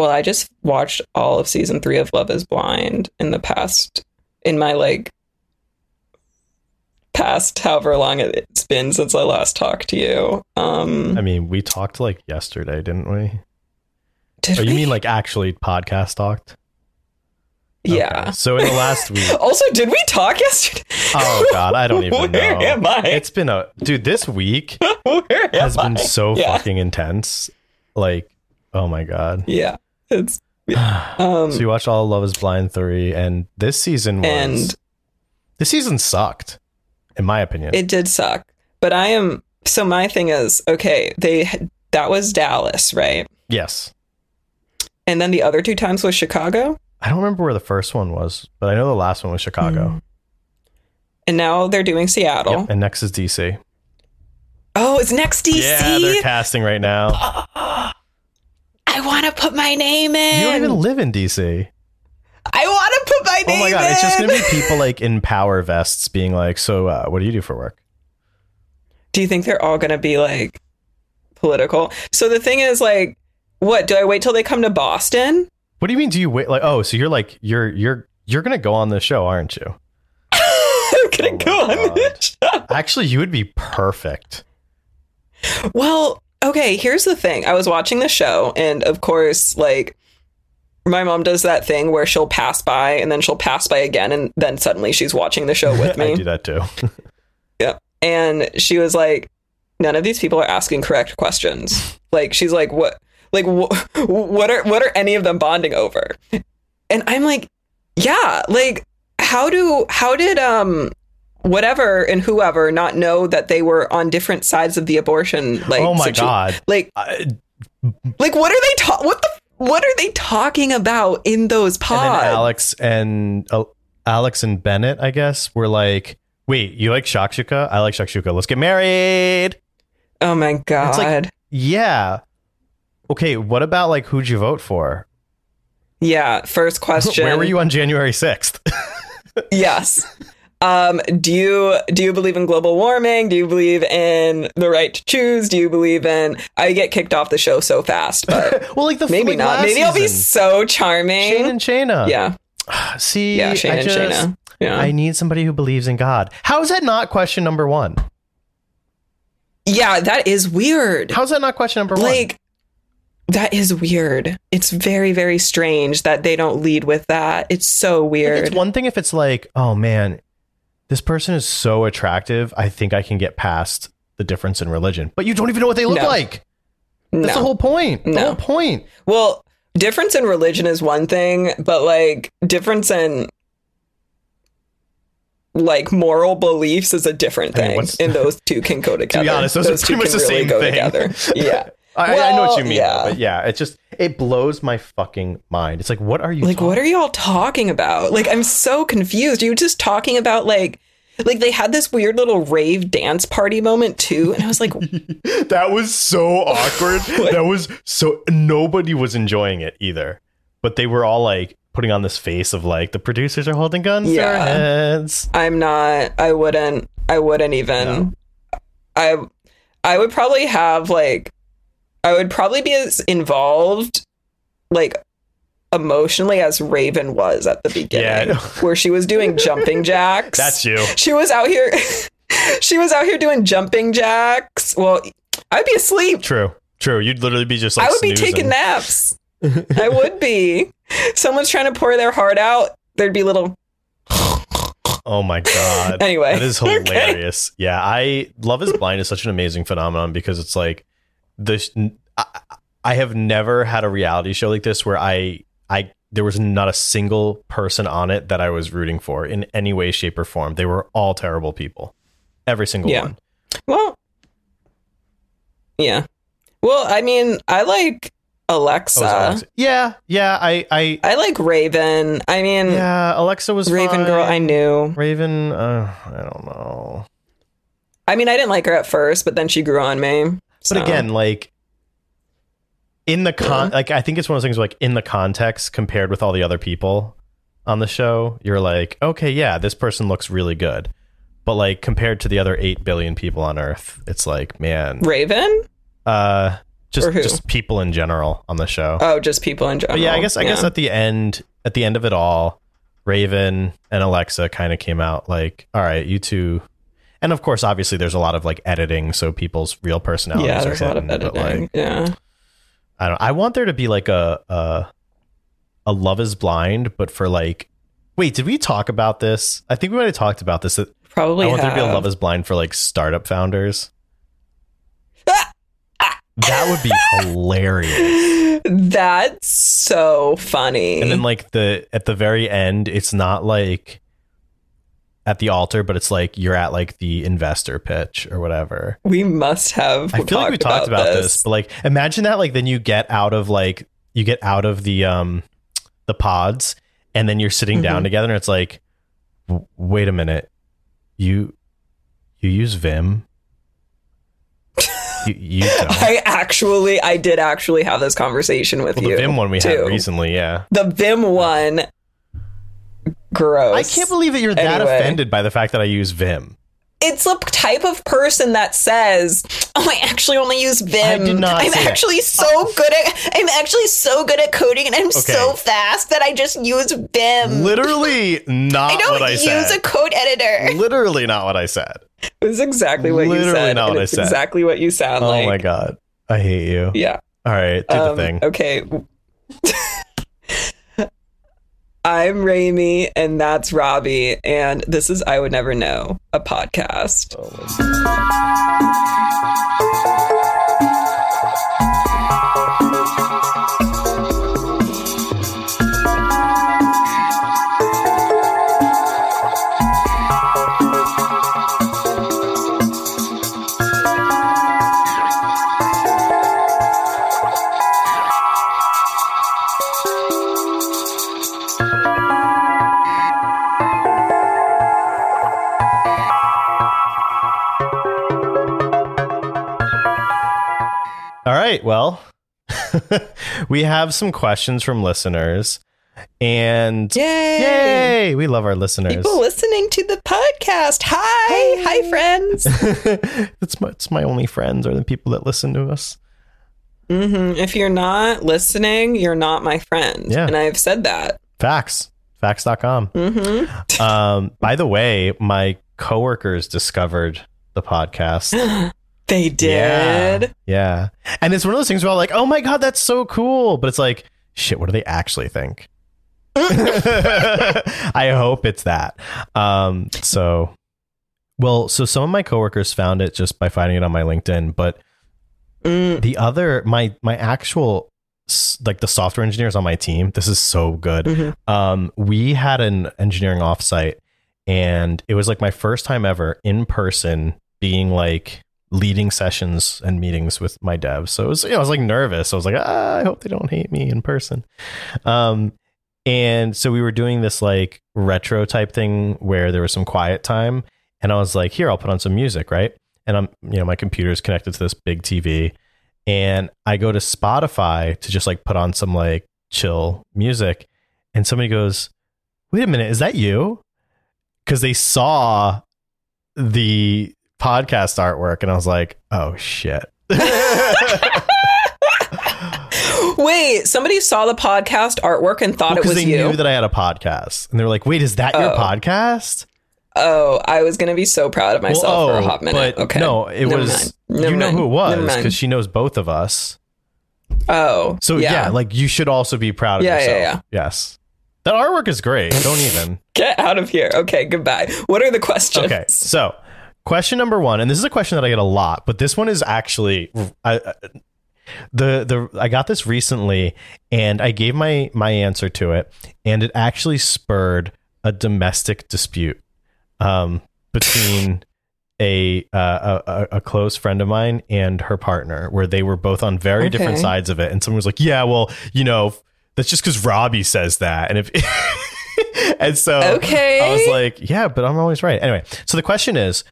Well, I just watched all of season three of Love is Blind in the past, in my like past however long it's been since I last talked to you. Um, I mean, we talked like yesterday, didn't we? did Oh, you mean like actually podcast talked? yeah. So in the last week, Also, did we talk yesterday? oh god, I don't even Where know. am I? It's been a dude. This week has been I? so Yeah. fucking intense. Like, oh my god. Yeah, it's um, so you watched all of Love Is Blind three, and this season was and this season sucked, in my opinion. it did suck. But I am so my thing is okay. They that was Dallas, right? yes, And then the other two times was Chicago. I don't remember where the first one was, but I know the last one was Chicago. Mm. And now they're doing Seattle. Yep, and next is DC. Oh, it's next DC. Yeah, they're casting right now. I want to put my name in. You don't even live in DC. I want to put my name. In. Oh my god, in. it's just gonna be people like in power vests being like, "So, uh, what do you do for work?" Do you think they're all going to be like political? So the thing is, like, what do I wait till they come to Boston? What do you mean? Do you wait? Like, oh, so you're like you're you're you're gonna go on the show, aren't you? I'm gonna Oh go on. Actually, you would be perfect. Well, okay, here's the thing. I was watching the show, and of course, like, my mom does that thing where she'll pass by and then she'll pass by again, and then suddenly she's watching the show with me. I do that too. Yeah. And she was like, "None of these people are asking correct questions." Like, she's like, "What? Like, wh- what are what are any of them bonding over?" And I'm like, "Yeah, like, how do how did um." Whatever and whoever not know that they were on different sides of the abortion like oh my situ- god. like I, Like, what are they ta- What the? What are they talking about in those pods? Alex and uh, Alex and Bennett, I guess, were like, "Wait, you like shakshuka? I like shakshuka. Let's get married." oh my god! like- Yeah. Okay, what about like who'd you vote for? yeah. First question. Where were you on January sixth? yes. Um, do you do you believe in global warming? Do you believe in the right to choose? Do you believe in? I get kicked off the show so fast, but well, like the maybe like not. Maybe I'll be so charming. Shane and Shayna. yeah, See, yeah, Shane I and just, Shayna. Yeah, I need somebody who believes in God. How is that not question number one? yeah. That is weird. How is that not question number one? like that is weird. It's very very strange that they don't lead with that. It's so Like, weird. it's one thing if it's like, oh man, this person is so attractive. I think I can get past the difference in religion. But you don't even know what they look No. like. That's no. the whole point. The No. whole point. Well, difference in religion is one thing, but like difference in like moral beliefs is a different I mean, thing, and those two can go together. To be honest, those are two pretty much the same go thing. together. Yeah, I, I know what you mean, yeah. but yeah, it just it blows my fucking mind. It's like, what are you like what are y'all talking about? Like I'm so confused. You're just talking about like. Like they had this weird little rave dance party moment too, and I was like, that was so awkward. that was so nobody was enjoying it either. But they were all like putting on this face of like the producers are holding guns to our Yeah. heads. I'm not. I wouldn't. I wouldn't even. I. I would probably have like. I would probably be as involved, like, emotionally as Raven was at the beginning, Yeah. where she was doing jumping jacks. That's you. She was out here. she was out here doing jumping jacks. Well, I'd be asleep. True. True. You'd literally be just like I would be taking naps. I would be. Someone's trying to pour their heart out. There'd be little. Oh my god. Anyway, That is okay. hilarious. Yeah, I Love is Blind is such an amazing phenomenon because it's like this I, I have never had a reality show like this where I I there was not a single person on it that I was rooting for in any way shape or form. They were all terrible people. Every single Yeah. one. Well, yeah. Well, I mean, I like Alexa. Oh, Alexa- Yeah, yeah, I I I like Raven. I mean, yeah, Alexa was Raven girl, I knew. Raven, uh, I don't know. I mean, I didn't like her at first, but then she grew on me. But again, like in the con, like I think it's one of those things like in the context compared with all the other people on the show, you're like, okay, yeah, this person looks really good. But like compared to the other eight billion people on Earth, it's like, man, Raven. uh, just just people in general on the show. Oh, just people in general. But yeah, I guess I guess at the end at the end of it all, Raven and Alexa kind of came out like, all right, you two. And of course, obviously, there's a lot of like editing, so people's real personalities yeah, are there's a lot of hidden. Editing. like, yeah. I don't. I want there to be like a a a Love Is Blind, but for like. Wait, did we talk about this? I think we might have talked about this. Probably I want there to be a. Love Is Blind for like startup founders. That would be hilarious. That's so funny. And then like the at the very end, it's not like at the altar, but it's like you're at like the investor pitch or whatever. we must have. I feel like we talked about, this. but like imagine that like then you get out of like you get out of the um the pods and then you're sitting down Mhm. together and it's like wait a minute. You you use Vim? you, you. I actually, I did actually have this conversation with well, you. the Vim one we too. had recently, yeah. The Vim one. Gross. I can't believe that you're that Anyway. offended by the fact that I use Vim. it's a type of person that says, "Oh, I actually only use Vim. I did not I'm say that. actually so good at. I'm actually so good at coding, and I'm so fast that I just use Vim. Literally not I don't what I use said. a code editor. Literally not what I said. It was exactly what you Literally said. not what I said. Exactly what you sound oh like. my god. I hate you. Yeah. All right, do the Um, thing. Okay. I'm Raimi, and that's Robbie, and this is I Would Never Know, a podcast. Oh, All right, well, we have some questions from listeners. And Yay! yay, we love our listeners. People listening to the podcast. Hi. Hi, friends. it's my it's my only friends are the people that listen to us. hmm If you're not listening, you're not my friend. Yeah. And I've said that. Facts. Facts.com. hmm Um, by the way, my coworkers discovered the podcast. They did. Yeah. yeah. And it's one of those things where I'm like, oh my God, that's so cool. But it's like, shit, what do they actually think? I hope it's that. Um, so, well, so some of my coworkers found it just by finding it on my LinkedIn, but Mm, the other, my, my actual, like the software engineers on my team, this is so good. mhm. Um, we had an engineering offsite, and it was like my first time ever in person being like leading sessions and meetings with my devs. So it was, you know, I was like nervous. I was like, ah, I hope they don't hate me in person. Um, and so we were doing this like retro type thing where there was some quiet time, and I was like, here, I'll put on some music, right? And I'm, you know, my computer is connected to this big TV, and I go to Spotify to just like put on some like chill music, and somebody goes, "Wait a minute, is that you?" Because they saw the podcast artwork, and I was like, "Oh shit." Wait, somebody saw the podcast artwork and thought it Because was they you. knew that I had a podcast, and they were like, "Wait, is that your Oh. podcast?" oh, I was gonna be so proud of myself Well, for a oh, hot minute. But okay. no, it Never was. mind. Never you know mind. who it was because she knows both of us. Oh, So yeah. like you should also be proud of Yeah, yeah, yourself. Yes, that artwork is great. Don't even. get out of here. Okay, goodbye. What are the questions? Okay, so question number one, and this is a question that I get a lot, but this one is actually I, I- the the I got this recently, and I gave my my answer to it, and it actually spurred a domestic dispute um, between. A, uh, a a- close friend of mine and her partner, where they were both on very different sides of it, and someone was like, "Yeah, well, you know, that's just because Robbie says that," and if and so Okay. I was like, yeah, but I'm always right. Anyway, so the question is,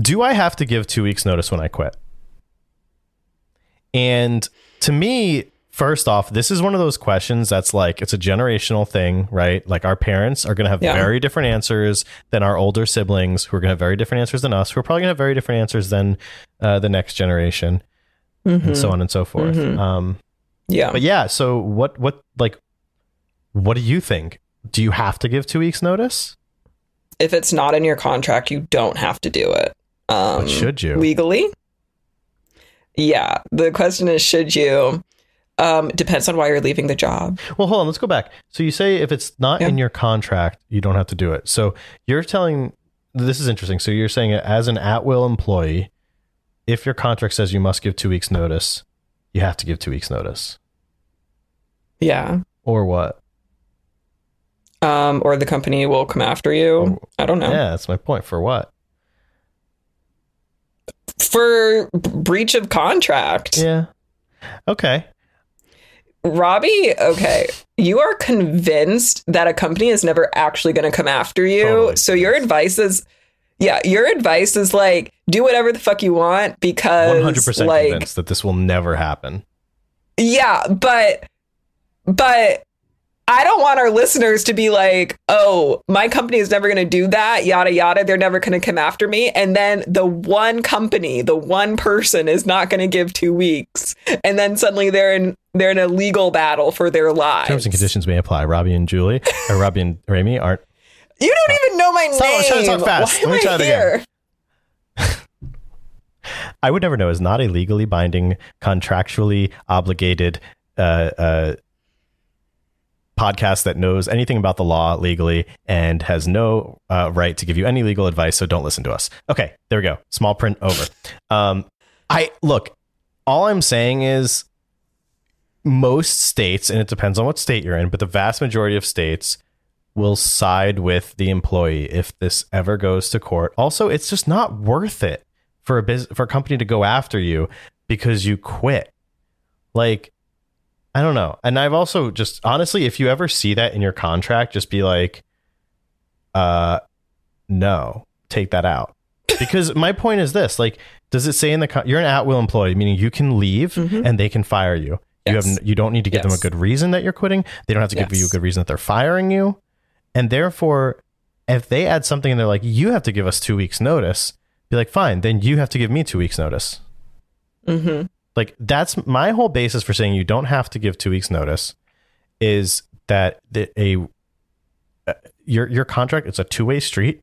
do I have to give two weeks notice when I quit? And to me, first off, this is one of those questions that's like it's a generational thing, right? Like our parents are going to have Yeah. very different answers than our older siblings, who are going to have very different answers than us, who are probably going to have very different answers than uh, the next generation. and so on and so forth. Mhm. Um, Yeah. but yeah, so what what like what do you think? Do you have to give two weeks notice? if it's not in your contract, you don't have to do it. Um, But should you? legally? Yeah. The question is, should you? Um, depends on why you're leaving the job. Well, hold on, let's go back. So you say if it's not Yeah. in your contract, you don't have to do it. So you're telling this is interesting. So you're saying as an at will employee, if your contract says you must give two weeks notice, you have to give two weeks notice. Yeah. Or what? Um, or the company will come after you. I don't know. Yeah, that's my point. For what? For breach of contract. Yeah. Okay. Robbie, okay, you are convinced that a company is never actually going to come after you. Totally so your advice is, yeah, your advice is like do whatever the fuck you want because, One hundred percent convinced that this will never happen. yeah, but, but. I don't want our listeners to be like, oh, my company is never going to do that, yada, yada. They're never going to come after me. And then the one company, the one person is not going to give two weeks. And then suddenly they're in, they're in a legal battle for their lives. Terms and conditions may apply. Robbie and Julie, or Robbie and Rami aren't. You don't even know my Stop, name. trying to talk fast. Why Let me try I it again. here? I would never know is not a legally binding, contractually obligated uh, uh, podcast that knows anything about the law legally and has no uh, right to give you any legal advice. So don't listen to us. Okay, there we go. Small print over. Um, I look. All I'm saying is most states, and it depends on what state you're in, but the vast majority of states will side with the employee if this ever goes to court. Also, it's just not worth it for a business for a company to go after you because you quit. Like I don't know. And I've also just honestly if you ever see that in your contract just be like uh no, take that out. Because my point is this, like does it say in the con- you're an at-will employee meaning you can leave Mhm. and they can fire you. You have you don't need to give them a good reason that you're quitting. They don't have to give you a good reason that they're firing you. And therefore if they add something and they're like you have to give us 2 weeks notice, be like fine, then you have to give me 2 weeks notice. hmm Like that's my whole basis for saying you don't have to give 2 weeks notice is that the, a uh, your your contract it's a two-way street.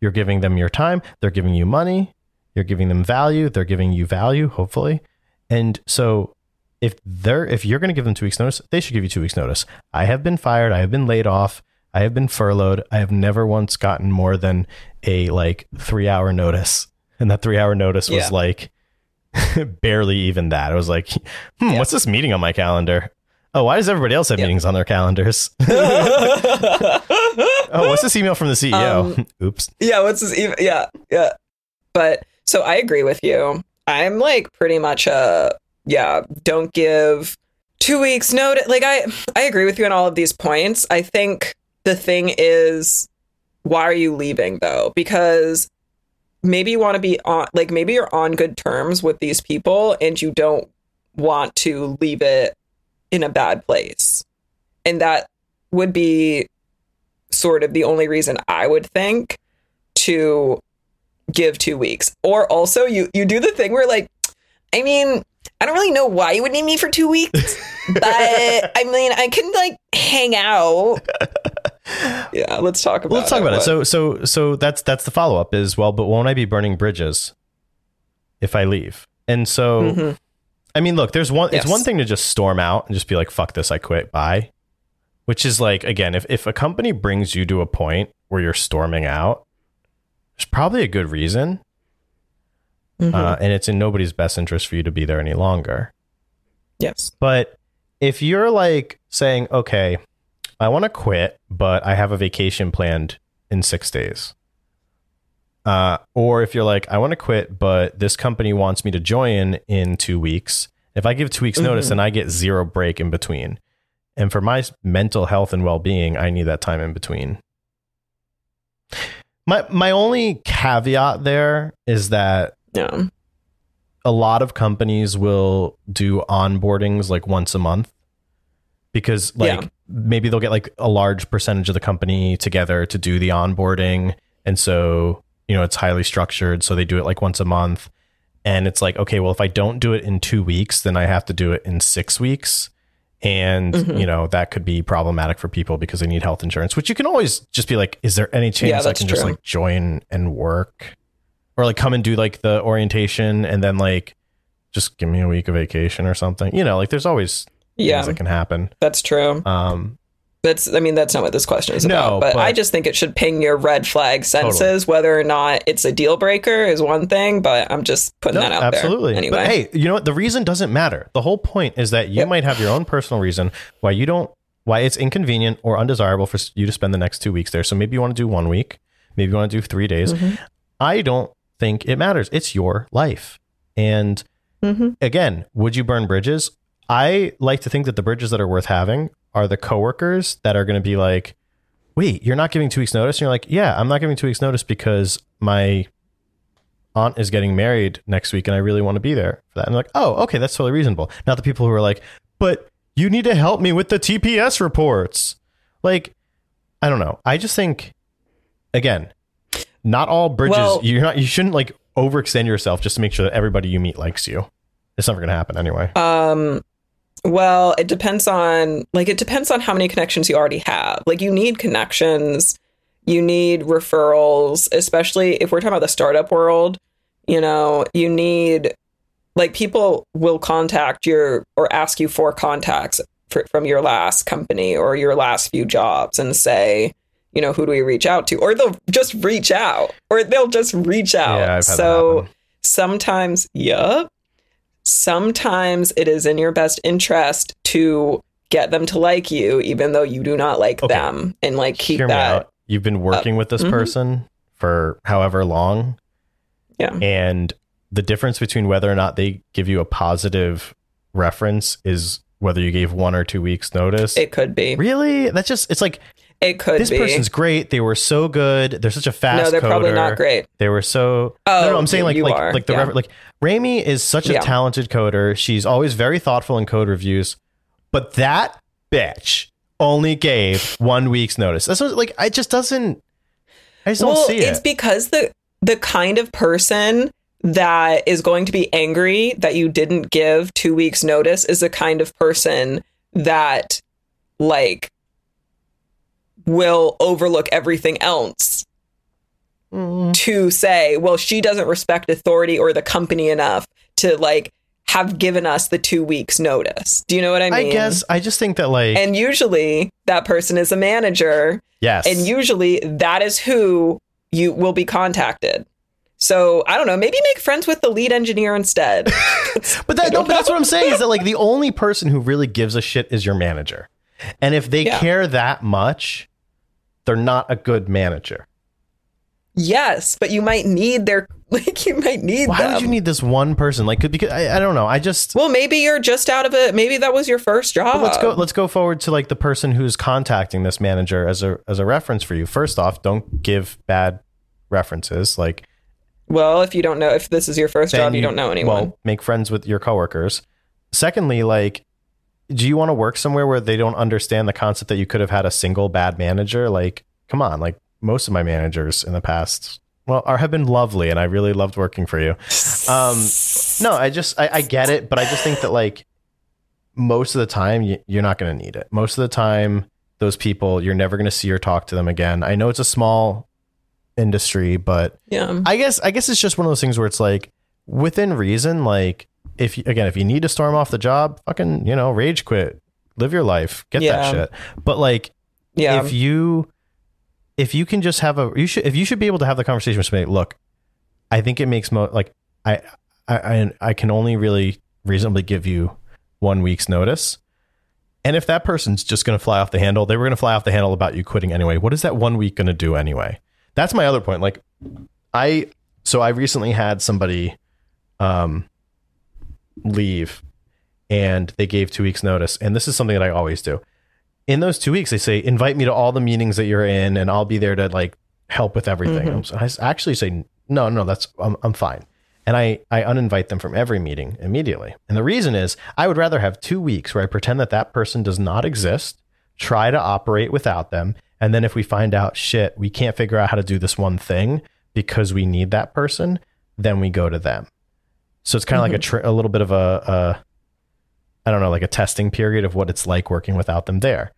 You're giving them your time, they're giving you money, you're giving them value, they're giving you value hopefully. And so if they're if you're going to give them 2 weeks notice, they should give you 2 weeks notice. I have been fired, I have been laid off, I have been furloughed. I have never once gotten more than a like 3-hour notice. And that 3-hour notice was Yeah. like barely even that. I was like, hmm, Yeah. what's this meeting on my calendar? Oh, why does everybody else have Yeah. meetings on their calendars? oh, what's this email from the CEO? Um, Oops. yeah, what's this even? Yeah, yeah. But so I agree with you. I'm like pretty much a yeah. Don't give two weeks notice. Like I, I agree with you on all of these points. I think the thing is, why are you leaving though? Because maybe you want to be on, like maybe you're on good terms with these people, and you don't want to leave it in a bad place, and that would be sort of the only reason I would think to give two weeks. Or also you you do the thing where like, I mean, I don't really know why you would need me for two weeks, but I mean I can like hang out. Yeah, let's talk about let's talk about it. What- So, so, so that's that's the follow up is well, but won't I be burning bridges if I leave? And so, Mhm. I mean, look, there's one. It's one thing to just storm out and just be like, "Fuck this, I quit." Bye. Which is like, again, if if a company brings you to a point where you're storming out, there's probably a good reason, Mhm. uh, and it's in nobody's best interest for you to be there any longer. yes. But if you're like saying, okay, I want to quit, but I have a vacation planned in six days. Uh, or if you're like, I want to quit, but this company wants me to join in two weeks. If I give two weeks notice, Mhm. then I get zero break in between. And for my mental health and well being, I need that time in between. My my only caveat there is that Yeah. a lot of companies will do onboardings like once a month because like Yeah. Maybe they'll get like a large percentage of the company together to do the onboarding. And so you know it's highly structured so they do it like once a month. And it's like okay well if i don't do it in two weeks then i have to do it in six weeks. And Mhm. you know that could be problematic for people because they need health insurance which you can always just be like is there any chance i that's can just like join and work? Or like come and do like the orientation and then like just give me a week of vacation or something. You know like there's always Yeah, things that can happen that's true. um That's I mean that's not what this question is No, about. But, but- I just think it should ping your red flag senses. Whether or not it's a deal breaker is one thing, but I'm just putting No, that out absolutely. there. Anyway, But hey, you know what? The reason doesn't matter. The whole point is that you Yep. might have your own personal reason why you don't, why it's inconvenient or undesirable for you to spend the next two weeks there. So maybe you want to do one week, maybe you want to do three days. Mhm. I don't think it matters. It's your life. And Mhm. again, would you burn bridges? I like to think that the bridges that are worth having are the coworkers that are going to be like, wait, you're not giving two weeks notice? And you're like, yeah, I'm not giving two weeks notice because my aunt is getting married next week and I really want to be there for that. And I'm like, oh, okay, that's totally reasonable. Not the people who are like, but you need to help me with the TPS reports. Like, I don't know. I just think, again, not all bridges. Well- you're not. You shouldn't like overextend yourself just to make sure that everybody you meet likes you. It's never going to happen anyway. Um, well, it depends on like it depends on how many connections you already have. Like you need connections, you need referrals, especially if we're talking about the startup world. You know, you need like people will contact your or ask you for contacts for, from your last company or your last few jobs and say, you know, who do we reach out to? Or they'll just reach out, or they'll just reach out. Yeah, so sometimes, yup. Sometimes it is in your best interest to get them to like you, even though you do not like Okay. them, and like keep Hear that. out. You've been working with this Mhm. person for however long, Yeah. and the difference between whether or not they give you a positive reference is whether you gave one or two weeks notice. It could be. really? That's just it's like It could this be. person's great. They were so good. They're such a fast. no, they're probably not great. They were so. Oh, no, no, I'm saying like like are. like the Yeah. refer- like Raimi is such a talented coder. She's always very thoughtful in code reviews, but that bitch only gave one week's notice. That's what, like it just doesn't. I just don't well, see it's because the the kind of person that is going to be angry that you didn't give two weeks notice is the kind of person that like will overlook everything else Mm. to say, well, she doesn't respect authority or the company enough to like have given us the two weeks notice. Do you know what I mean? I guess I just think that like And usually that person is a manager yes, and usually that is who you will be contacted. So I don't know, maybe make friends with the lead engineer instead. But that, no, but that's what I'm saying is that like the only person who really gives a shit is your manager, and if they Yeah. care that much, they're not a good manager. Yes, but you might need their like you might need Why them. would you need this one person? Like, because I, I don't know. I just well, maybe you're just out of it. Maybe that was your first job. But let's go. Let's go forward to like the person who's contacting this manager as a as a reference for you. First off, don't give bad references. Like Well, if you don't know if this is your first job, you, don't know anyone. Well, make friends with your coworkers. Secondly, like, do you want to work somewhere where they don't understand the concept that you could have had a single bad manager? Like, come on. Like most of my managers in the past, well, are have been lovely, and I really loved working for you. Um, no, I just I, I get it, but I just think that like most of the time you, you're not going to need it. Most of the time, those people you're never going to see or talk to them again. I know it's a small industry, but yeah. I guess I guess it's just one of those things where it's like within reason. Like if you, again, if you need to storm off the job, fucking you know, rage quit, live your life, get Yeah. that shit. But like Yeah. if you if you can just have a you should if you should be able to have the conversation with somebody look i think it makes mo like I, I i i can only really reasonably give you one week's notice. And if that person's just going to fly off the handle they were going to fly off the handle about you quitting anyway what is that one week going to do anyway? That's my other point like i so i recently had somebody um leave and they gave two weeks notice and this is something that i always do in those two weeks, they say, invite me to all the meetings that you're in, and I'll be there to like help with everything. Mhm. So I actually say, no, no, that's I'm, I'm fine, and I I uninvite them from every meeting immediately. And the reason is, I would rather have two weeks where I pretend that that person does not exist, try to operate without them, and then if we find out shit, we can't figure out how to do this one thing because we need that person, then we go to them. So it's kind of like a, tr- a little bit of a, a, I don't know, like a testing period of what it's like working without them there.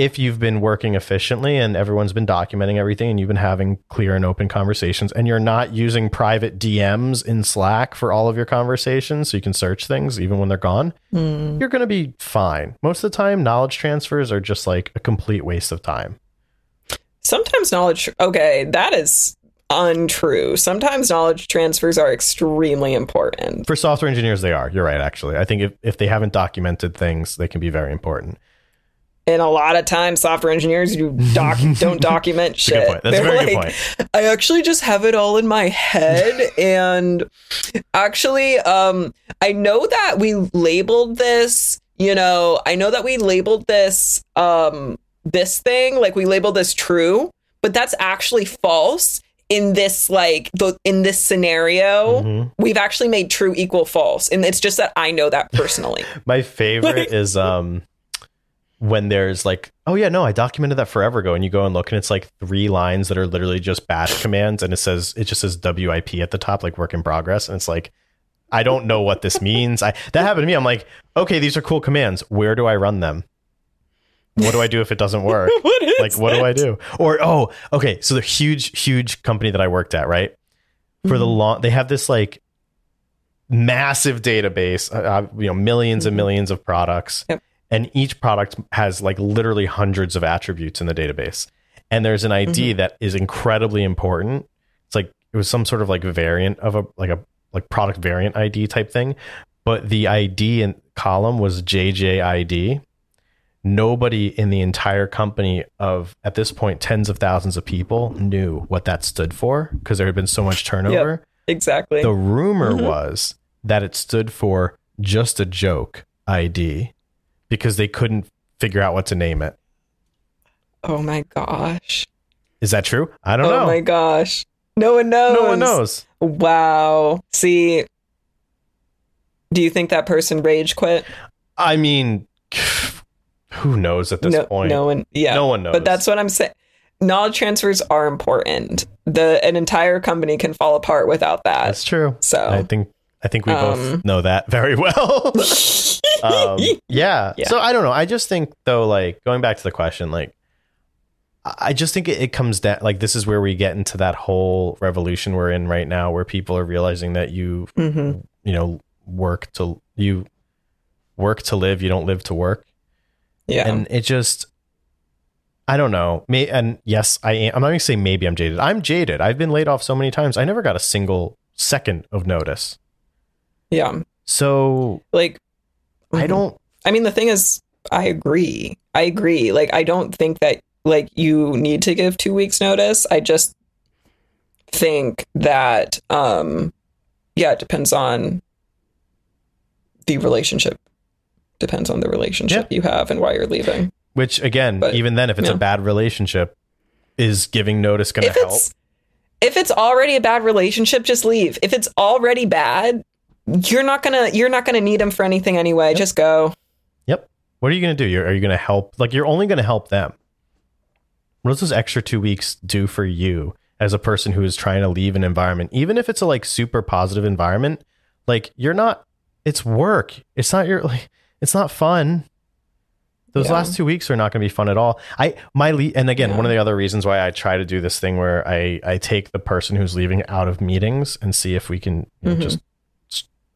If you've been working efficiently and everyone's been documenting everything and you've been having clear and open conversations and you're not using private DMs in Slack for all of your conversations so you can search things even when they're gone, Mm. you're going to be fine. Most of the time, knowledge transfers are just like a complete waste of time. Sometimes knowledge. Okay, that is untrue. Sometimes knowledge transfers are extremely important. For software engineers, they are. You're right, actually. I think if, if they haven't documented things, they can be very important. And a lot of times, software engineers you doc- don't document a shit. point. That's They're very good like, I actually just have it all in my head, and actually, um, I know that we labeled this. You know, I know that we labeled this um this thing like we labeled this true, but that's actually false in this like the in this scenario. Mhm. We've actually made true equal false, and it's just that I know that personally. My favorite is um when there's like, oh yeah, no, I documented that forever ago, and you go and look, and it's like three lines that are literally just bash commands, and it says it just says WIP at the top, like work in progress, and it's like. I don't know what this means. I that happened to me. I'm like, okay, these are cool commands. Where do I run them? What do I do if it doesn't work? what is like what do I do? Or oh, okay, so the huge huge company that I worked at, right? For the long they have this like massive database, uh, uh, you know, 1000000s and Mhm. millions of products. Yep. And each product has like literally hundreds of attributes in the database. And there's an ID that is incredibly important. It's like it was some sort of like variant of a like a like product variant ID type thing, but the ID in column was JJID nobody in the entire company of at this point tens of thousands of people knew what that stood for because there had been so much turnover exactly? the rumor Mhm. was that it stood for just a joke id because they couldn't figure out what to name it oh my gosh! is that true i don't oh know Oh my gosh! No one knows. no one knows Wow. See, do you think that person rage quit? i mean who knows at this no, point no one. Yeah, no one knows But that's what I'm saying. Knowledge transfers are important. The an entire company can fall apart without that. that's true So i think i think we Um, both know that very well um, yeah. Yeah. So I don't know. I just think though, like going back to the question, like I just think it, it comes down like this is where we get into that whole revolution we're in right now, where people are realizing that you Mhm. you know work to you work to live, you don't live to work, yeah, and it just. I don't know. May and yes, I am. I'm not going to say maybe I'm jaded. I'm jaded. I've been laid off so many times. I never got a single second of notice. Yeah. So Like I mhm. don't. I mean, the thing is, I agree. I agree. Like, I don't think that like you need to give two weeks notice. I just think that, um, yeah, it depends on the relationship. Depends on the relationship you have and why you're leaving. Which again, But, even then, if it's a bad relationship, is giving notice going to help? if it's already a bad relationship, just leave. If it's already bad, you're not gonna you're not gonna need them for anything anyway. Just go. Yep. What are you going to do? You're, are you going to help? Like you're only going to help them. What does those extra two weeks do for you as a person who is trying to leave an environment, even if it's a like super positive environment? Like you're not. It's work. It's not your. Like, it's not fun. Those Yeah. last two weeks are not going to be fun at all. I my le- and again, Yeah. one of the other reasons why I try to do this thing where I I take the person who's leaving out of meetings and see if we can you know, Mhm. just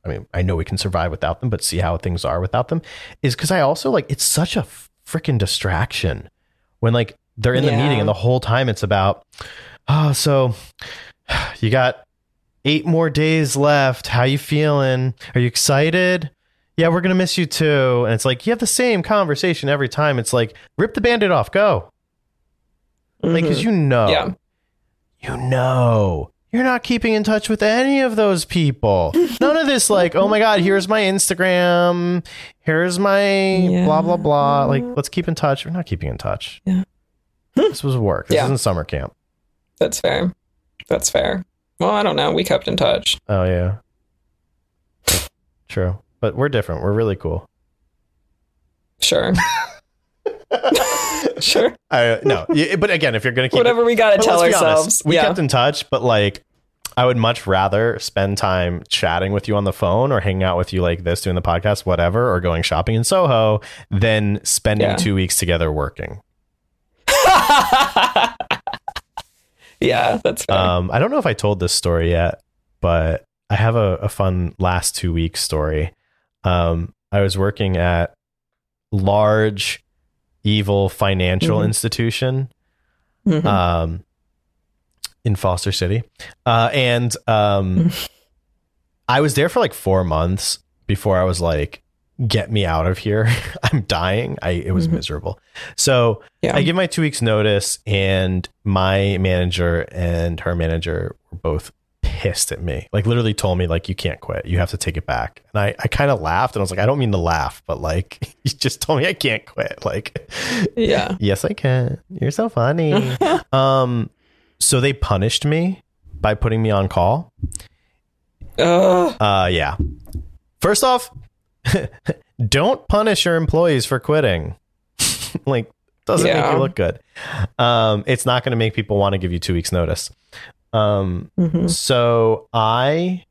I mean, I know we can survive without them, but see how things are without them is because I also like it's such a freaking distraction when like they're in the meeting and the whole time it's about, oh, so you got eight more days left. How you feeling? Are you excited? Yeah, we're gonna miss you too. And it's like you have the same conversation every time. It's like rip the Band-Aid off, go. Like, Mhm. because you know, Yeah. you know, you're not keeping in touch with any of those people. None of this, like, oh my God, here's my Instagram, here's my Yeah. blah, blah, blah. Like, let's keep in touch. We're not keeping in touch. Yeah. This was work. This Yeah. isn't summer camp. That's fair. That's fair. Well, I don't know. We kept in touch. Oh, yeah. True. But we're different. We're really cool. Sure. sure. I, no, but again, if you're going to keep it- Whatever we got to tell let's honest, ourselves. we yeah. kept in touch, but like I would much rather spend time chatting with you on the phone or hanging out with you like this, doing the podcast, whatever, or going shopping in Soho than spending Yeah. two weeks together working. yeah, that's fair. Um, I don't know if I told this story yet, but I have a, a fun last two weeks story. Um, I was working at large, evil financial Mhm. institution Mhm. um, in Foster City, uh, and um, I was there for like four months before I was like, "Get me out of here! I'm dying." I it was Mhm. miserable. So yeah. I give my two weeks notice, and my manager and her manager were both pissed at me. Like literally told me like you can't quit. You have to take it back. And I, I kind of laughed and I was like, I don't mean to laugh, but like you just told me I can't quit. Like yeah. yes I can. You're so funny. um so they punished me by putting me on call. Ugh. Uh yeah. First off, don't punish your employees for quitting. like doesn't make you look good. Um it's not going to make people want to give you 2 weeks notice. Um Mhm. so I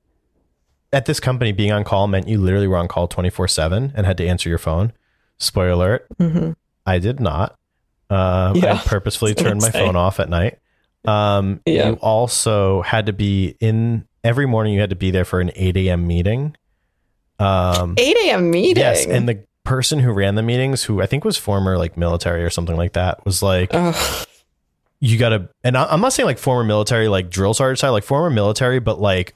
at this company being on call meant you literally were on call 24/7 and had to answer your phone. Spoiler alert, Mhm. I did not. Uh, Yeah, I purposefully I was gonna turned my phone off at night. Um, Yeah. You also had to be in every morning. You had to be there for an eight a.m. meeting. Um, 8 a.m. meeting. yes, and the person who ran the meetings, who I think was former like military or something like that, was like, Ugh. "You got to." And I'm not saying like former military, like drill sergeant side, like former military, but like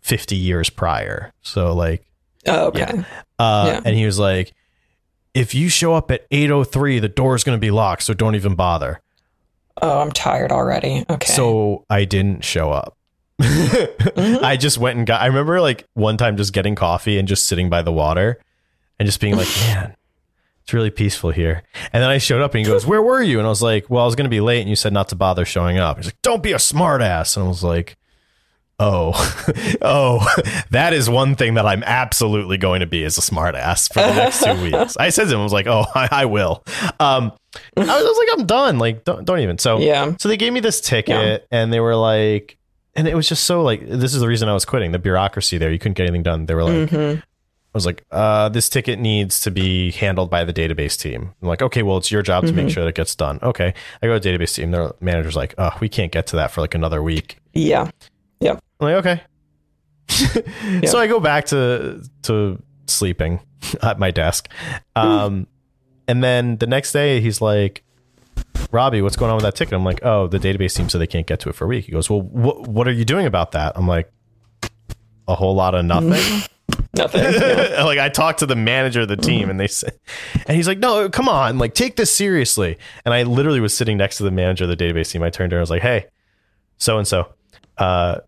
fifty years prior. So like Oh, okay. uh, Yeah. and he was like, "If you show up at 8:03, the door's going to be locked, so don't even bother." Oh, I'm tired already. Okay. So I didn't show up. Mm-hmm. I just went and got. I remember like one time just getting coffee and just sitting by the water, and just being like, "Man, it's really peaceful here." And then I showed up and he goes, "Where were you?" And I was like, "Well, I was going to be late, and you said not to bother showing up." He's like, "Don't be a smartass." And I was like. Oh, oh, that is one thing that I'm absolutely going to be as a smartass for the next two weeks. I said to him, I was like, oh, I, I will. Um, I was, I was like, I'm done. Like, don't, don't even. So, yeah. so they gave me this ticket and they were like, and it was just so like, this is the reason I was quitting the bureaucracy there. You couldn't get anything done. They were like, Mhm. I was like, uh, this ticket needs to be handled by the database team. I'm like, okay, well, it's your job to make Mhm. sure that it gets done. Okay. I go to database team. Their manager's like, oh, we can't get to that for like another week. Yeah. Yeah. I'm like, okay. So I go back to to sleeping at my desk. Um, and then the next day he's like, Robbie, what's going on with that ticket? I'm like, oh, the database team said they can't get to it for a week. He goes, well, wh- what are you doing about that? I'm like, a whole lot of nothing. Nothing. Yeah. like I talked to the manager of the team and they said, and he's like, no, come on, like take this seriously. And I literally was sitting next to the manager of the database team. I turned to her and I was like, hey, so and so, uh,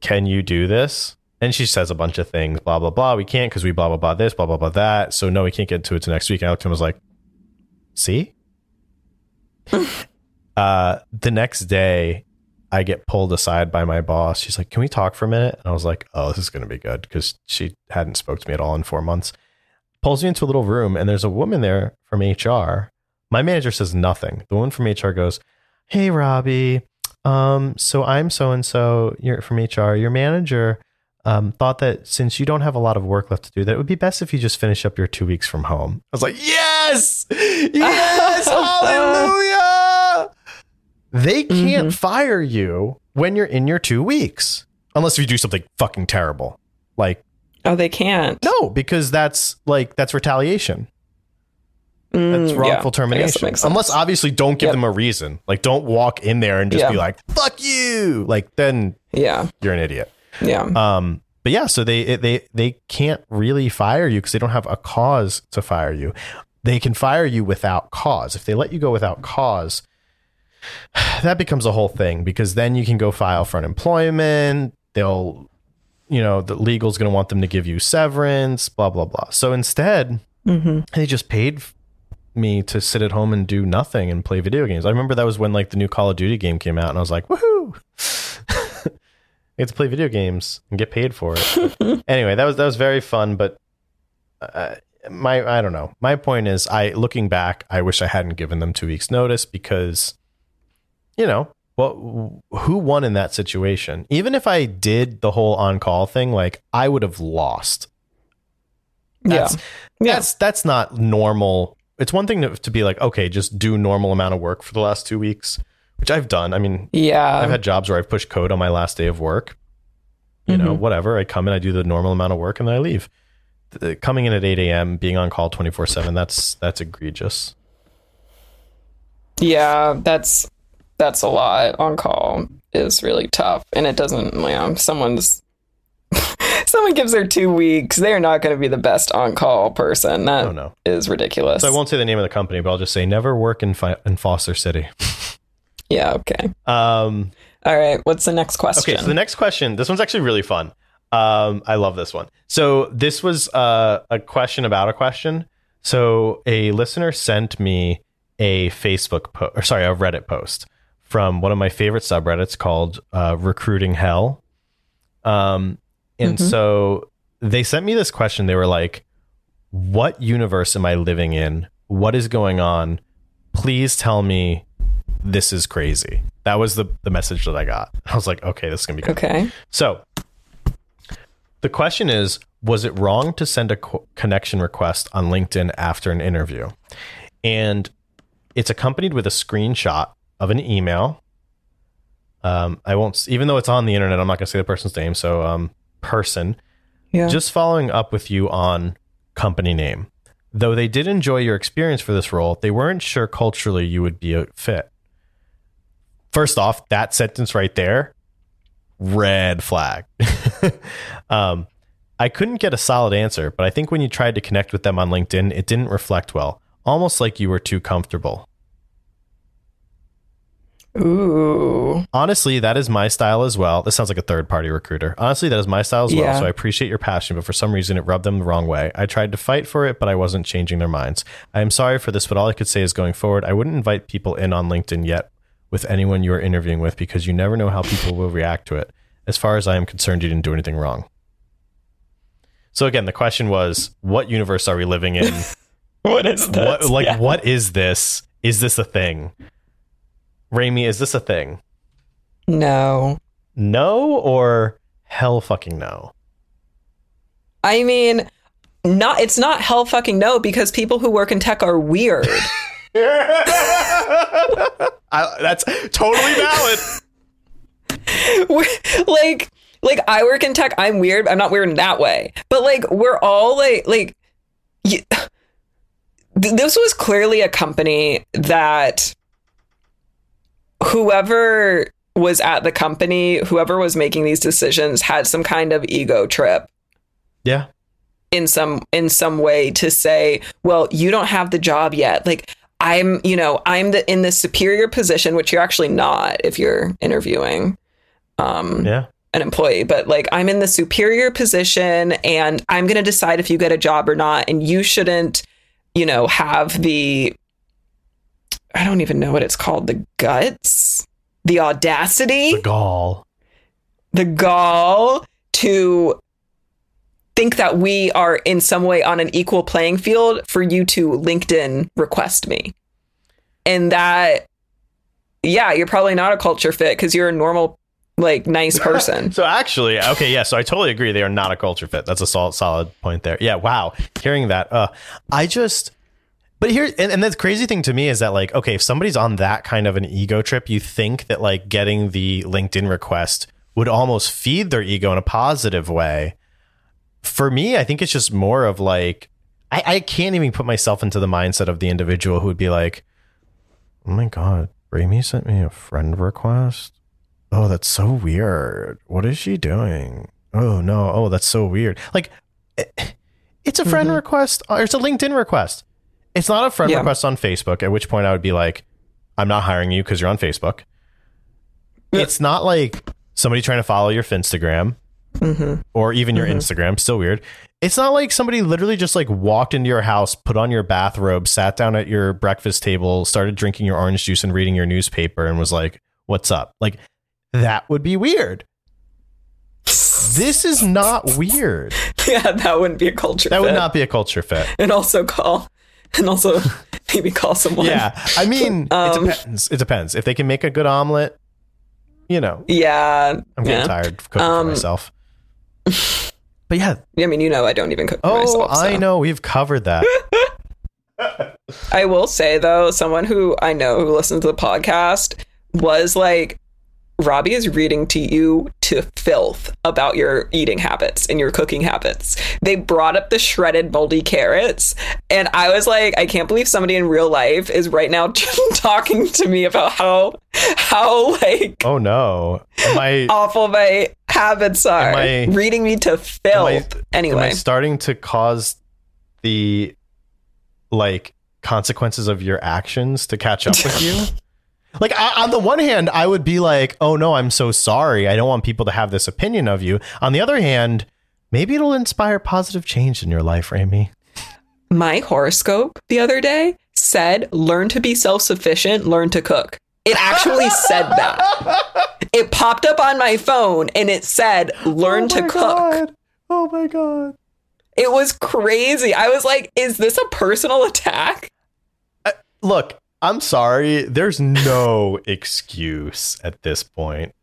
can you do this? And she says a bunch of things, blah, blah, blah. We can't because we blah, blah, blah this, blah, blah, blah that. So no, we can't get to it to next week. And I looked at him and was like, see? uh, the next day, I get pulled aside by my boss. She's like, "Can we talk for a minute?" And I was like, "Oh, this is going to be good," because she hadn't spoke to me at all in four months. Pulls me into a little room, and there's a woman there from HR. My manager says nothing. The woman from HR goes, "Hey, Robbie. Um, so I'm so and so. You're from HR. Your manager." Um, thought that since you don't have a lot of work left to do, that it would be best if you just finish up your two weeks from home. I was like, yes, yes, hallelujah. They can't fire you when you're in your two weeks, unless you do something fucking terrible. Like, Oh, they can't. no, because that's like that's retaliation. Mm, That's wrongful that termination. Unless obviously don't give Yep. them a reason. Like, don't walk in there and just Yeah. be like, "Fuck you!" Like, then Yeah. you're an idiot. Yeah. Um, but yeah, so they they they can't really fire you because they don't have a cause to fire you. They can fire you without cause. If they let you go without cause, that becomes a whole thing because then you can go file for unemployment. They'll, you know, the legal's going to want them to give you severance. Blah blah blah. So instead, hmm they just paid me to sit at home and do nothing and play video games. I remember that was when like the new Call of Duty game came out, and I was like, woohoo! I get to play video games and get paid for it. Anyway, that was that was very fun, but uh, my I don't know. My point is, I looking back, I wish I hadn't given them two weeks notice because, you know, what who won in that situation? Even if I did the whole on call thing, like I would have lost. That's, Yeah. That's that's not normal. It's one thing to, to be like, okay, just do normal amount of work for the last two weeks, which I've done. I mean, Yeah. I've had jobs where I've pushed code on my last day of work. You know, Mhm. whatever. I come in, I do the normal amount of work, and then I leave. The- coming in at eight a.m., being on call twenty four seven. That's that's egregious. Yeah, that's that's a lot. On call is really tough, and it doesn't. You know, someone's someone gives their two weeks, they're not going to be the best on call person. That Oh is ridiculous. So I won't say the name of the company, but I'll just say never work in fi- in Foster City. Yeah. Okay. Um, All right. What's the next question? okay, so the next question. This one's actually really fun. Um, I love this one. So this was uh, a question about a question. So a listener sent me a Facebook post, or sorry, a Reddit post from one of my favorite subreddits called uh, Recruiting Hell. Um, and Mhm. so they sent me this question. They were like, "What universe am I living in? What is going on? Please tell me this is crazy." That was the the message that I got. I was like, "Okay, this is gonna be good." okay. So the question is Was it wrong to send a co- connection request on LinkedIn after an interview? And it's accompanied with a screenshot of an email. Um, I won't, even though it's on the internet, I'm not going to say the person's name. So, um, person, Yeah. just following up with you on company name. Though they did enjoy your experience for this role, they weren't sure culturally you would be a fit. First off, that sentence right there, red flag. um, I couldn't get a solid answer, but I think when you tried to connect with them on LinkedIn, it didn't reflect well, almost like you were too comfortable. Ooh. Honestly, that is my style as well. This sounds like a third party recruiter. Honestly, that is my style as well. Yeah. So I appreciate your passion, but for some reason it rubbed them the wrong way. I tried to fight for it, but I wasn't changing their minds. I am sorry for this, but all I could say is going forward, I wouldn't invite people in on LinkedIn yet with anyone you are interviewing with because you never know how people will react to it. As far as I am concerned, you didn't do anything wrong. So again, the question was, what universe are we living in? What is this? what like Yeah. what is this? Is this a thing? Rami, is this a thing? No. No or hell fucking no? I mean, not. It's not hell fucking no because people who work in tech are weird. I, that's totally valid. We're- like like I work in tech. I'm weird. I'm not weird in that way. But like we're all like like y- this was clearly a company that whoever was at the company, whoever was making these decisions had some kind of ego trip Yeah. in some in some way to say, well, you don't have the job yet. Like I'm, you know, I'm the in the superior position, which you're actually not if you're interviewing um Yeah. an employee, but like I'm in the superior position and I'm going to decide if you get a job or not and you shouldn't, you know, have the I don't even know what it's called, the guts, the audacity The gall. the gall to think that we are in some way on an equal playing field for you to LinkedIn request me. And that, yeah, you're probably not a culture fit because you're a normal, like, nice person. So actually, okay, yeah. So I totally agree. They are not a culture fit. That's a solid, solid point there. Yeah. Wow. Hearing that, uh, I just. But here, and, and the crazy thing to me is that, like, okay, if somebody's on that kind of an ego trip, you think that, like, getting the LinkedIn request would almost feed their ego in a positive way. For me, I think it's just more of like, I, I can't even put myself into the mindset of the individual who would be like, oh my God, Rami sent me a friend request. Oh, that's so weird. What is she doing? Oh no. Oh, that's so weird. Like it's a friend Mhm. request or it's a LinkedIn request. It's not a friend Yeah. request on Facebook, at which point I would be like, I'm not hiring you because you're on Facebook. Yeah. It's not like somebody trying to follow your Finstagram hmm or even your Mhm. Instagram, still weird. It's not like somebody literally just like walked into your house, put on your bathrobe, sat down at your breakfast table, started drinking your orange juice and reading your newspaper and was like, "What's up?" Like that would be weird. This is not weird. Yeah, that wouldn't be a culture That would not be a culture fit. And also call, and also maybe call someone. Yeah. I mean, Um, it depends. It depends. If they can make a good omelet, you know, Yeah. I'm getting yeah. tired of cooking Um, for myself. But yeah, I mean, you know, I don't even cook for oh, myself. I know we've covered that. I will say though, someone who I know who listens to the podcast was like, Robbie is reading to you to filth about your eating habits and your cooking habits. They brought up the shredded moldy carrots, and I was like, I can't believe somebody in real life is right now talking to me about how how like oh no, am I awful my habits are. Am I- reading me to am I, filth. am anyway, I starting to cause the like consequences of your actions to catch up with you? Like I, on the one hand, I would be like, "Oh no, I'm so sorry. I don't want people to have this opinion of you." On the other hand, maybe it'll inspire positive change in your life, Amy. my horoscope the other day said learn to be self-sufficient learn to cook it actually said that it popped up on my phone and it said learn oh to cook Oh my god. it was crazy i was like is this a personal attack uh, Look, I'm sorry. There's no excuse at this point.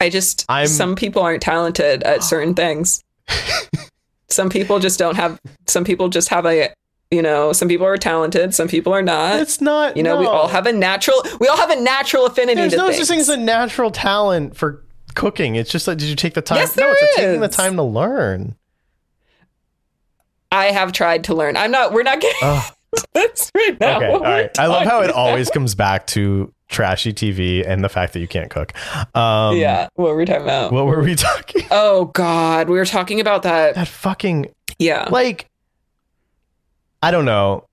i just I'm- some people aren't talented at certain things some people just don't have some people just have a you know some people are talented some people are not It's not. you know we all have a natural we all have a natural affinity There's to no things. such thing as a natural talent for cooking. It's just like, did you take the time? Yes, no, it's taking the time to learn. I have tried to learn. I'm not. We're not getting Ugh. This right now. Okay, all right. I love how it talking always comes back to trashy TV and the fact that you can't cook. Um, yeah. What were we talking about? What were we talking? oh God, we were talking about that. That fucking Yeah. like. I don't know.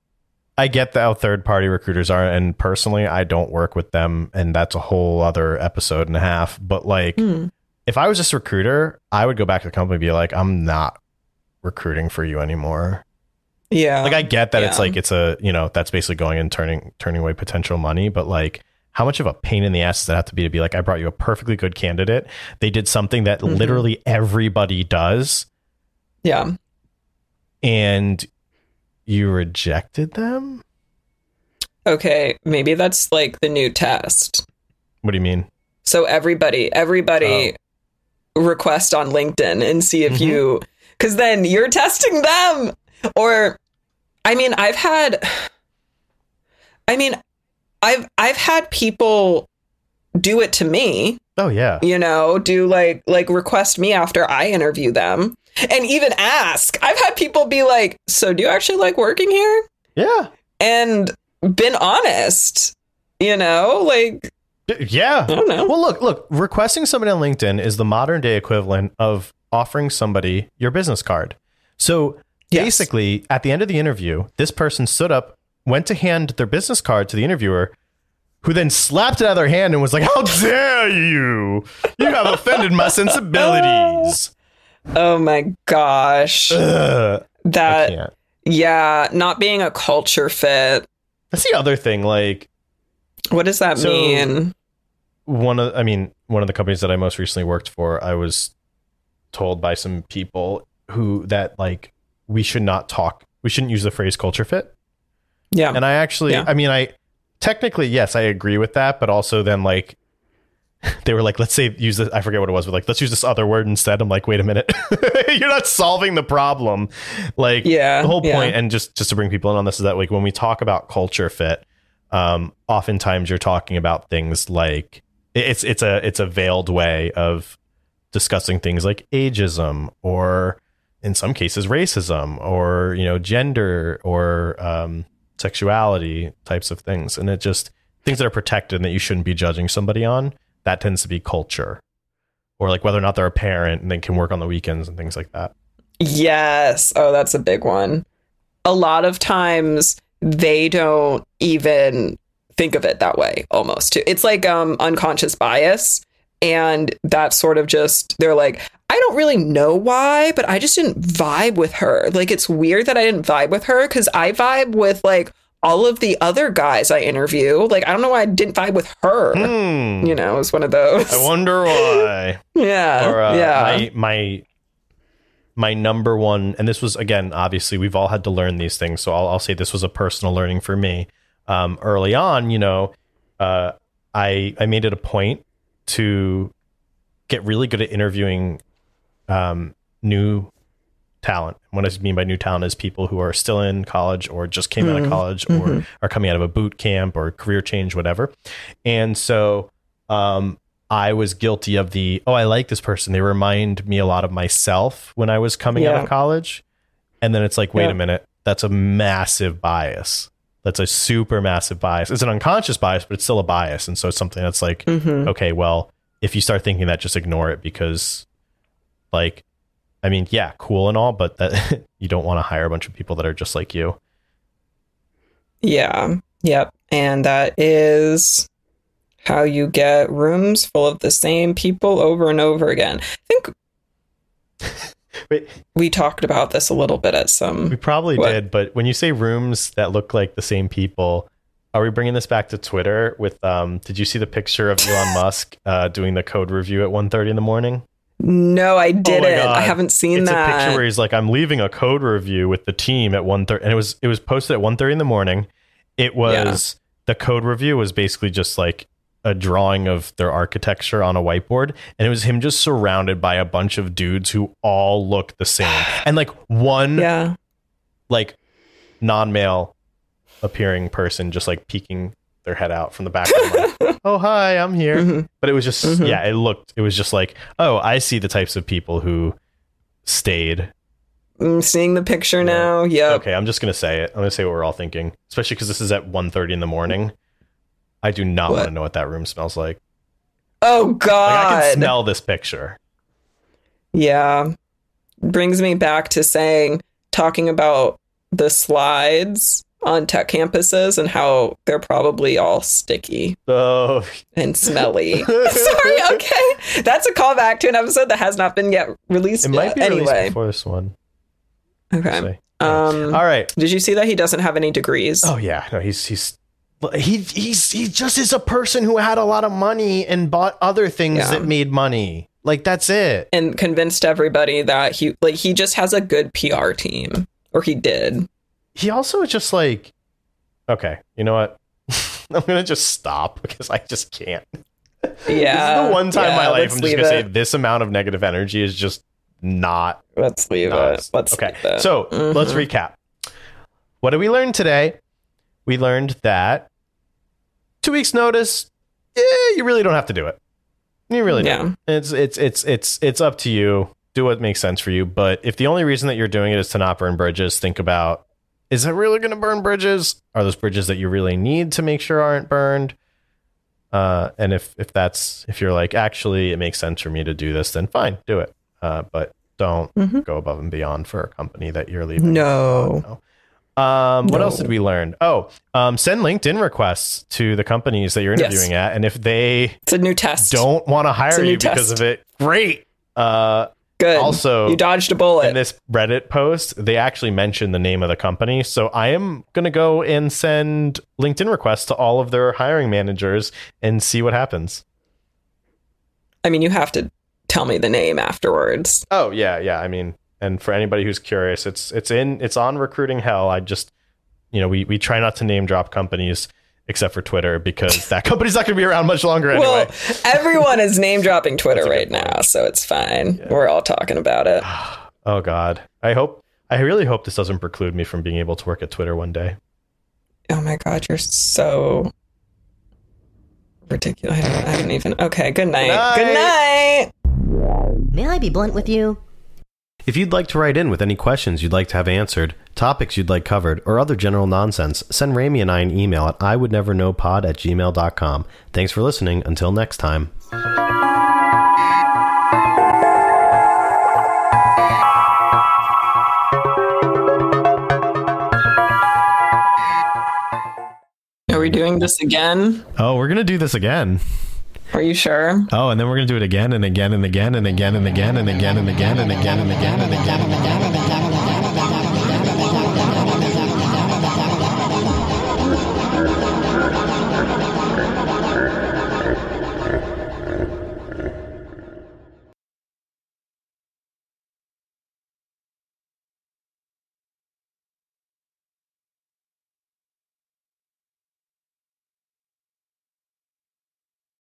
I get how third party recruiters are, and personally, I don't work with them, and that's a whole other episode and a half. But like, Hmm. if I was just a recruiter, I would go back to the company and be like, I'm not recruiting for you anymore. Yeah. Like I get that it's like it's a you know that's basically going and turning turning away potential money, but like how much of a pain in the ass does that have to be to be like I brought you a perfectly good candidate. They did something that Mhm. literally everybody does, yeah. and you rejected them. Okay. Maybe that's like the new test. What do you mean? So everybody, everybody, Oh. request on LinkedIn and see if Mhm. you, because then you're testing them. Or, I mean, I've had, I mean, I've I've had people do it to me. Oh yeah, you know do like like request me after i interview them and even ask i've had people be like so do you actually like working here yeah, and been honest you know like yeah. know Well, look, look. Requesting somebody on LinkedIn is the modern day equivalent of offering somebody your business card. So Yes. basically, at the end of the interview, this person stood up, went to hand their business card to the interviewer, who then slapped it out of their hand and was like, "How dare you! You have offended my sensibilities." oh my gosh Ugh, that yeah not being a culture fit That's the other thing. Like what does that So- mean one of, I mean, one of the companies that I most recently worked for, I was told by some people who that like we should not talk. We shouldn't use the phrase culture fit. yeah And I actually, Yeah. I mean, I technically, yes, I agree with that, but also then like they were like, let's say use this. I forget what it was, but like, let's use this other word instead. I'm like, wait a minute, you're not solving the problem. Like, yeah the whole yeah. point, and just just to bring people in on this is that like when we talk about culture fit, um, oftentimes you're talking about things like it's it's a it's a veiled way of discussing things like ageism or in some cases racism or you know gender or um, sexuality types of things and it just things that are protected and that you shouldn't be judging somebody on that tends to be culture or like whether or not they're a parent and they can work on the weekends and things like that Yes. Oh, that's a big one. A lot of times they don't even think of it that way almost. It's like um unconscious bias and that's sort of just they're like don't really know why, but I just didn't vibe with her. Like it's weird that I didn't vibe with her cuz I vibe with like all of the other guys I interview. Like I don't know why I didn't vibe with her. Hmm. You know, it's one of those. I wonder why. yeah. or uh, yeah. my my my number one and this was again obviously we've all had to learn these things so i'll, I'll say this was a personal learning for me um, early on you know uh, i i made it a point to get really good at interviewing um, new talent. What I mean by new talent is people who are still in college or just came out of college or are coming out of a boot camp or career change, whatever. And so um, I was guilty of the, oh, I like this person. They remind me a lot of myself when I was coming out of college. And then it's like, wait Yeah. a minute, that's a massive bias. That's a super massive bias. It's an unconscious bias, but it's still a bias. And so it's something that's like, Mhm. okay, well, if you start thinking that, just ignore it because, like, I mean, yeah, cool and all, but that you don't want to hire a bunch of people that are just like you. Yeah. Yep. And that is how you get rooms full of the same people over and over again. I think Wait, we talked about this a little bit at some. we probably What? did, but when you say rooms that look like the same people, are we bringing this back to Twitter? With um, did you see the picture of Elon Musk uh, doing the code review at 1.30 in the morning? No, I oh didn't. Oh I haven't seen it's that. It's a picture where he's like, "I'm leaving a code review with the team at 1.30. and it was it was posted at 1.30 in the morning. It was the code review was basically just like a drawing of their architecture on a whiteboard, and it was him just surrounded by a bunch of dudes who all look the same, and like one yeah. like non-male appearing person just like peeking their head out from the background like, oh hi i'm here Mhm. but it was just Mhm. yeah it looked it was just like oh i see the types of people who stayed I'm seeing the picture Yeah. now. Yeah. okay i'm just gonna say it i'm gonna say what we're all thinking especially because this is at 1.30 in the morning i do not want to know what that room smells like Oh like God. i can smell this picture Yeah. Brings me back to saying, talking about the slides on tech campuses and how they're probably all sticky oh and smelly. Sorry, okay. That's a callback to an episode that has not been yet released it might yet. be released anyway. before this one Okay. Um, all right did you see that he doesn't have any degrees? Oh yeah, no, he's he's he he's he just is a person who had a lot of money and bought other things Yeah. that made money. Like that's it. And convinced everybody that he like he just has a good PR team. Or he did. He also is just like, okay, you know what? I'm gonna just stop because I just can't. Yeah. this is the one time in my life I'm just gonna say this amount of negative energy is just not. Let's leave not it. Let's okay. leave it. So Mhm. let's recap. What did we learn today? We learned that two weeks notice. Yeah, you really don't have to do it. You really don't. It's it's it's it's it's up to you. Do what makes sense for you. But if the only reason that you're doing it is to not burn bridges, think about is it really going to burn bridges? Are those bridges that you really need to make sure aren't burned? Uh, and if if that's if you're like actually it makes sense for me to do this, then fine, do it. Uh, but don't Mhm. go above and beyond for a company that you're leaving. No. No. Um, what No. else did we learn? Oh, um, send LinkedIn requests to the companies that you're Yes. interviewing at, and if they It's a new test. don't want to hire you because of it, great. Uh, Good. also, you dodged a bullet. in this Reddit post, they actually mention the name of the company. So I am going to go and send LinkedIn requests to all of their hiring managers and see what happens. I mean, you have to tell me the name afterwards. Oh yeah, yeah. I mean, and for anybody who's curious, it's it's in it's on recruiting hell. I just you know we we try not to name drop companies except for Twitter because that company's not going to be around much longer anyway. Well, everyone is name dropping Twitter right point. now, so it's fine. Yeah. We're all talking about it. oh God, I hope I really hope this doesn't preclude me from being able to work at Twitter one day. Oh my god, you're so ridiculous. I don't, I don't even. Okay, good night. night. Good night. May I be blunt with you? If you'd like to write in with any questions you'd like to have answered, topics you'd like covered, or other general nonsense, send Rami and I an email at I would never know pod at gmail.com. Thanks for listening. Until next time. Are we doing this again? Oh, we're going to do this again. Are you sure? Oh, and then we're to do it again and again and again and again and again and again and again and again and again and again and again and again and again.